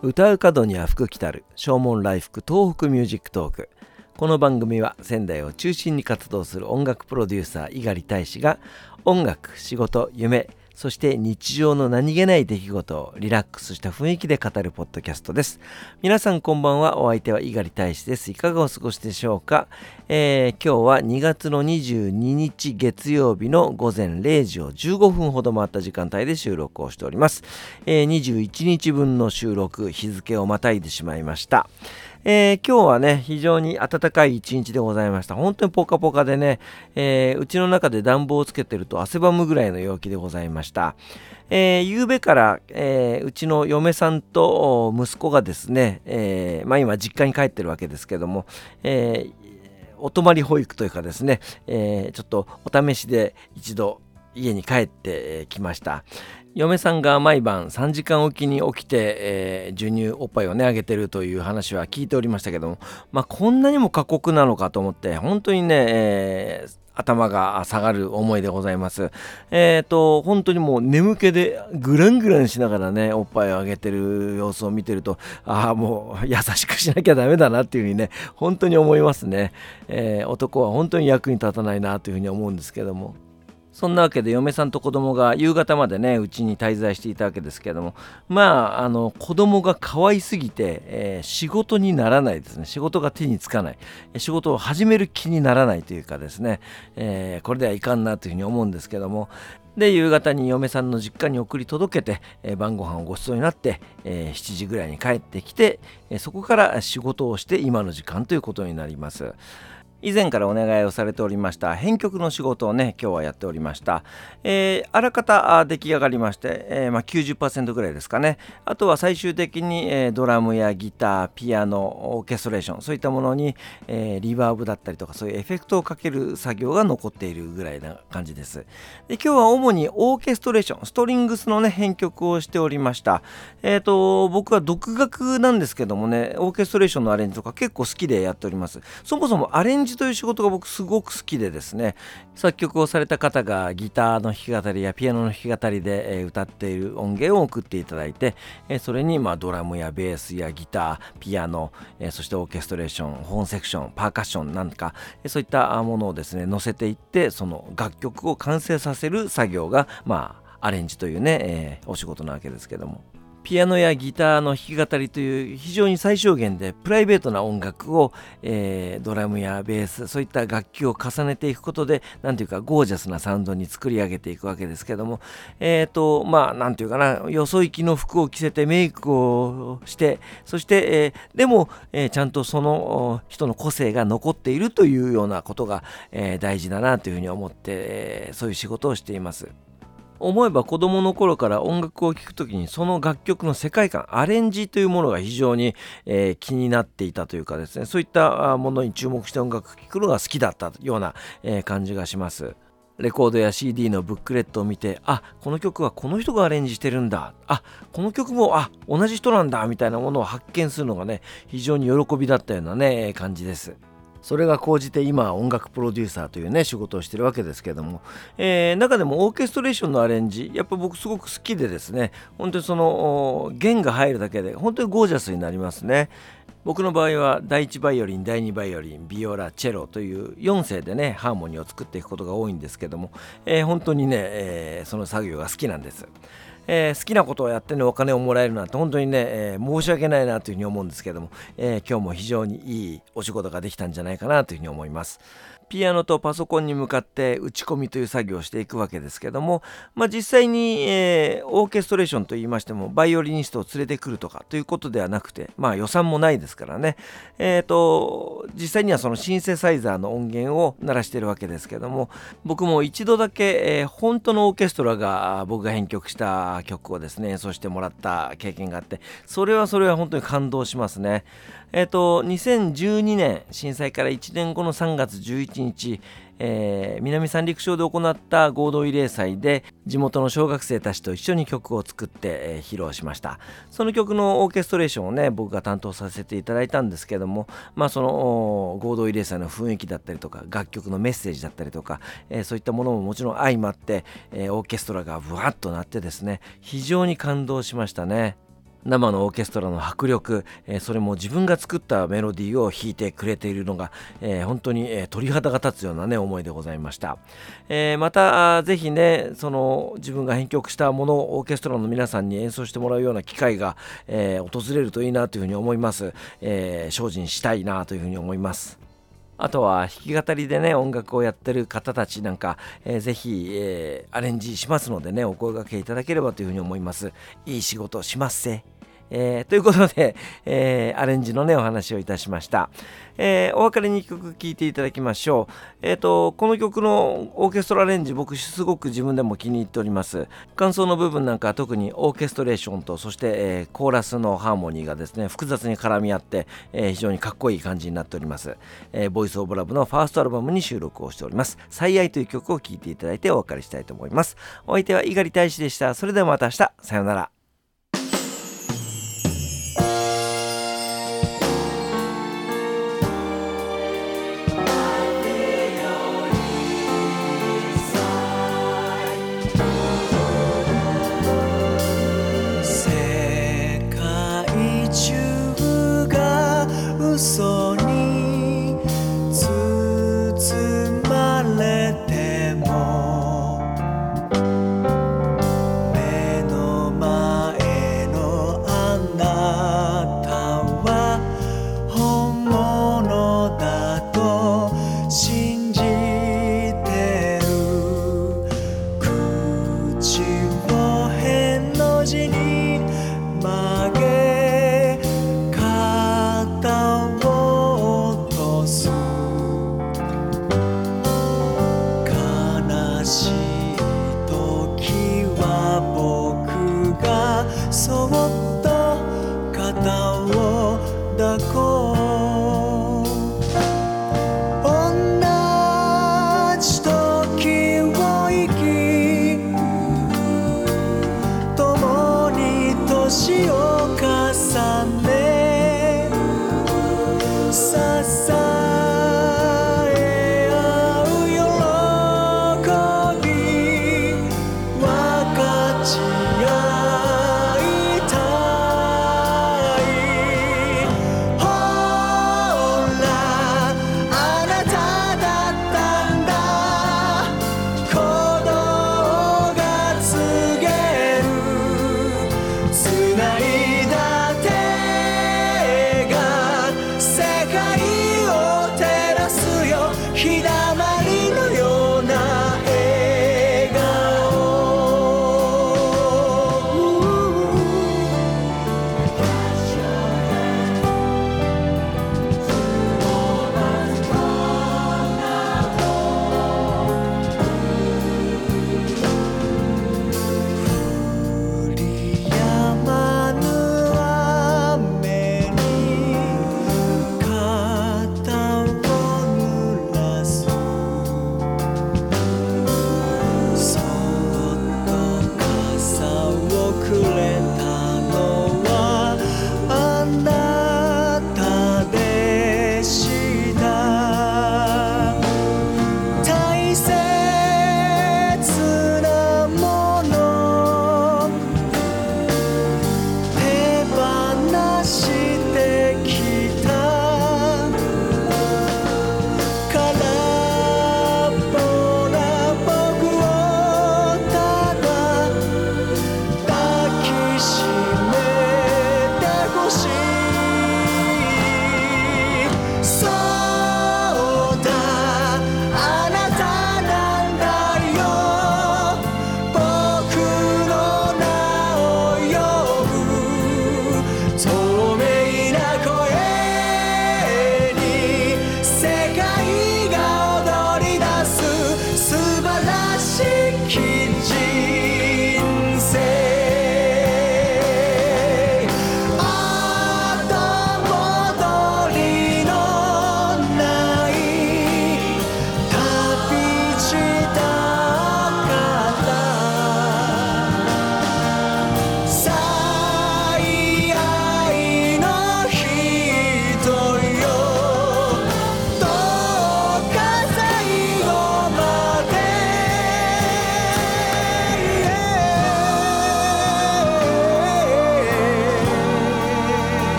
歌う門には福来たる唱門来福東北ミュージックトーク。この番組は仙台を中心に活動する音楽プロデューサー猪狩大使が音楽仕事夢そして日常の何気ない出来事をリラックスした雰囲気で語るポッドキャストです。皆さんこんばんは。お相手は猪狩大使です。いかがお過ごしでしょうか、えー、今日は2月の22日月曜日の午前0時を15分ほど回った時間帯で収録をしております。えー、21日分の収録、日付をまたいでしまいました。えー、今日はね、非常に暖かい一日でございました。本当にポカポカでね、えー、うちの中で暖房をつけてると汗ばむぐらいの陽気でございました。えー、夕べから、えー、うちの嫁さんと息子がですね、えー、まあ今実家に帰ってるわけですけども、えーお泊まり保育というかですね、えちょっとお試しで一度家に帰ってきました。嫁さんが毎晩3時間おきに起きて、えー、授乳おっぱいをねあげてるという話は聞いておりましたけども、まあ、こんなにも過酷なのかと思って本当にね、えー、頭が下がる思いでございます。えっ、ー、と、本当にもう眠気でグラングランしながらね、おっぱいをあげてる様子を見てると、ああ、もう優しくしなきゃダメだなっていうふうにね、本当に思いますね。えー、男は本当に役に立たないなというふうに思うんですけども。そんなわけで嫁さんと子供が夕方までねうちに滞在していたわけですけどもまああの子供が可愛すぎて、えー、仕事にならないですね。仕事が手につかない。仕事を始める気にならないというかですね、えー、これではいかんなというふうに思うんですけども。で夕方に嫁さんの実家に送り届けて、えー、晩ご飯をごちそうになって、えー、7時ぐらいに帰ってきて、えー、そこから仕事をして今の時間ということになります。以前からお願いをされておりました編曲の仕事をね今日はやっておりました、えー、あらかた出来上がりまして、えー、まあ、90%ぐらいですかね。あとは最終的に、えー、ドラムやギターピアノオーケストレーションそういったものに、えリバーブだったりとかそういうエフェクトをかける作業が残っているぐらいな感じです。で今日は主にオーケストレーションストリングスのね編曲をしておりました。えっ、と僕は独学なんですけどもねオーケストレーションのアレンジとか結構好きでやっております。そもそもアレンジという仕事が僕すごく好きでですね作曲をされた方がギターの弾き語りやピアノの弾き語りで、え歌っている音源を送っていただいて、えそれにまドラムやベースやギターピアノ、えそしてオーケストレーションホーンセクションパーカッションなんか、えそういったものをですね載せていってその楽曲を完成させる作業がまあアレンジというね、え、お仕事なわけですけども。ピアノやギターの弾き語りという非常に最小限でプライベートな音楽を、えー、ドラムやベースそういった楽器を重ねていくことで何ていうかゴージャスなサウンドに作り上げていくわけですけどもえっ、ー、とまあ何ていうかなよそ行きの服を着せてメイクをしてそして、えー、でも、えちゃんとその人の個性が残っているというようなことが、え大事だなというふうに思って、えそういう仕事をしています。思えば子供の頃から音楽を聴く時にその楽曲の世界観アレンジというものが非常に、えー、気になっていたというかですねそういったものに注目して音楽を聴くのが好きだったような、えー、感じがします。レコードや CD のブックレットを見てあこの曲はこの人がアレンジしてるんだあこの曲もあ同じ人なんだみたいなものを発見するのがね非常に喜びだったようなね感じです。それが高じて今音楽プロデューサーというね仕事をしてるわけですけども、えー、中でもオーケストレーションのアレンジやっぱ僕すごく好きでですね本当にその弦が入るだけで本当にゴージャスになりますね。僕の場合は第1バイオリン第2バイオリンビオラチェロという4声でねハーモニーを作っていくことが多いんですけども、えー、本当にね、えー、その作業が好きなんです。えー、好きなことをやってねお金をもらえるなんて本当にね、えー、申し訳ないなというふうに思うんですけども、えー、今日も非常にいいお仕事ができたんじゃないかなというふうに思います。ピアノとパソコンに向かって打ち込みという作業をしていくわけですけども、まあ、実際に、えー、オーケストレーションといいましてもバイオリニストを連れてくるとかということではなくて、まあ、予算もないですからね、えーと、実際にはそのシンセサイザーの音源を鳴らしてるわけですけども僕も一度だけ、えー、本当のオーケストラが僕が編曲した曲をですね演奏してもらった経験があってそれはそれは本当に感動しますね。えっ、ー、と2012年震災から1年後の3月11日、えー、南三陸町で行った合同慰霊祭で地元の小学生たちと一緒に曲を作って、えー、披露しました。その曲のオーケストレーションをね僕が担当させていただいたんですけどもまあその合同慰霊祭の雰囲気だったりとか楽曲のメッセージだったりとか、えー、そういったものももちろん相まって、えー、オーケストラがブワッとなってですね非常に感動しましたね。生のオーケストラの迫力、え、それも自分が作ったメロディーを弾いてくれているのが、え、本当に、え、鳥肌が立つようなね思いでございました、えまたぜひねその自分が編曲したものをオーケストラの皆さんに演奏してもらうような機会が、え訪れるといいなというふうに思います、え精進したいなというふうに思います。あとは弾き語りでね音楽をやってる方たちなんか、えー、ぜひ、えー、アレンジしますのでねお声がけいただければというふうに思います。いい仕事しますせ。えー、ということで、えー、アレンジのね、お話をいたしました。えー、お別れに曲聴いていただきましょう。えっ、と、この曲のオーケストラアレンジ、僕すごく自分でも気に入っております。感想の部分なんか特にオーケストレーションと、そして、えコーラスのハーモニーがですね、複雑に絡み合って、え非常にかっこいい感じになっております。えボイスオブラブのファーストアルバムに収録をしております。最愛という曲を聴いていただいてお別れしたいと思います。お相手は猪狩大使でした。それではまた明日。さようなら。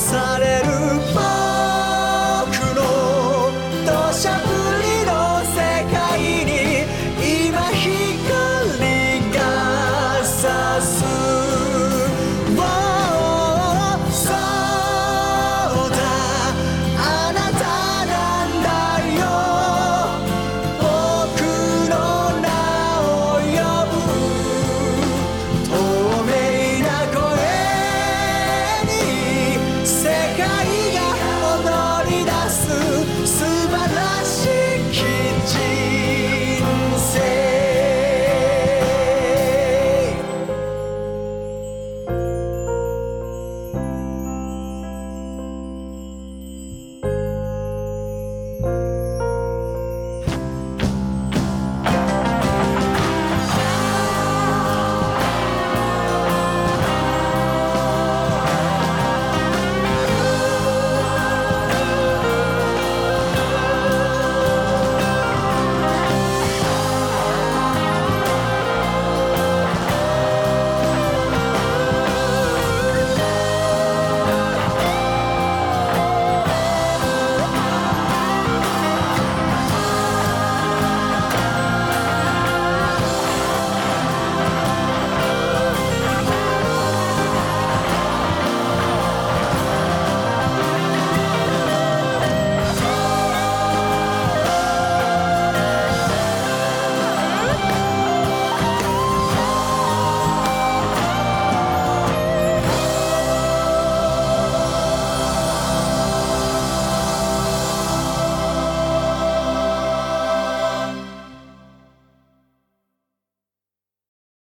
される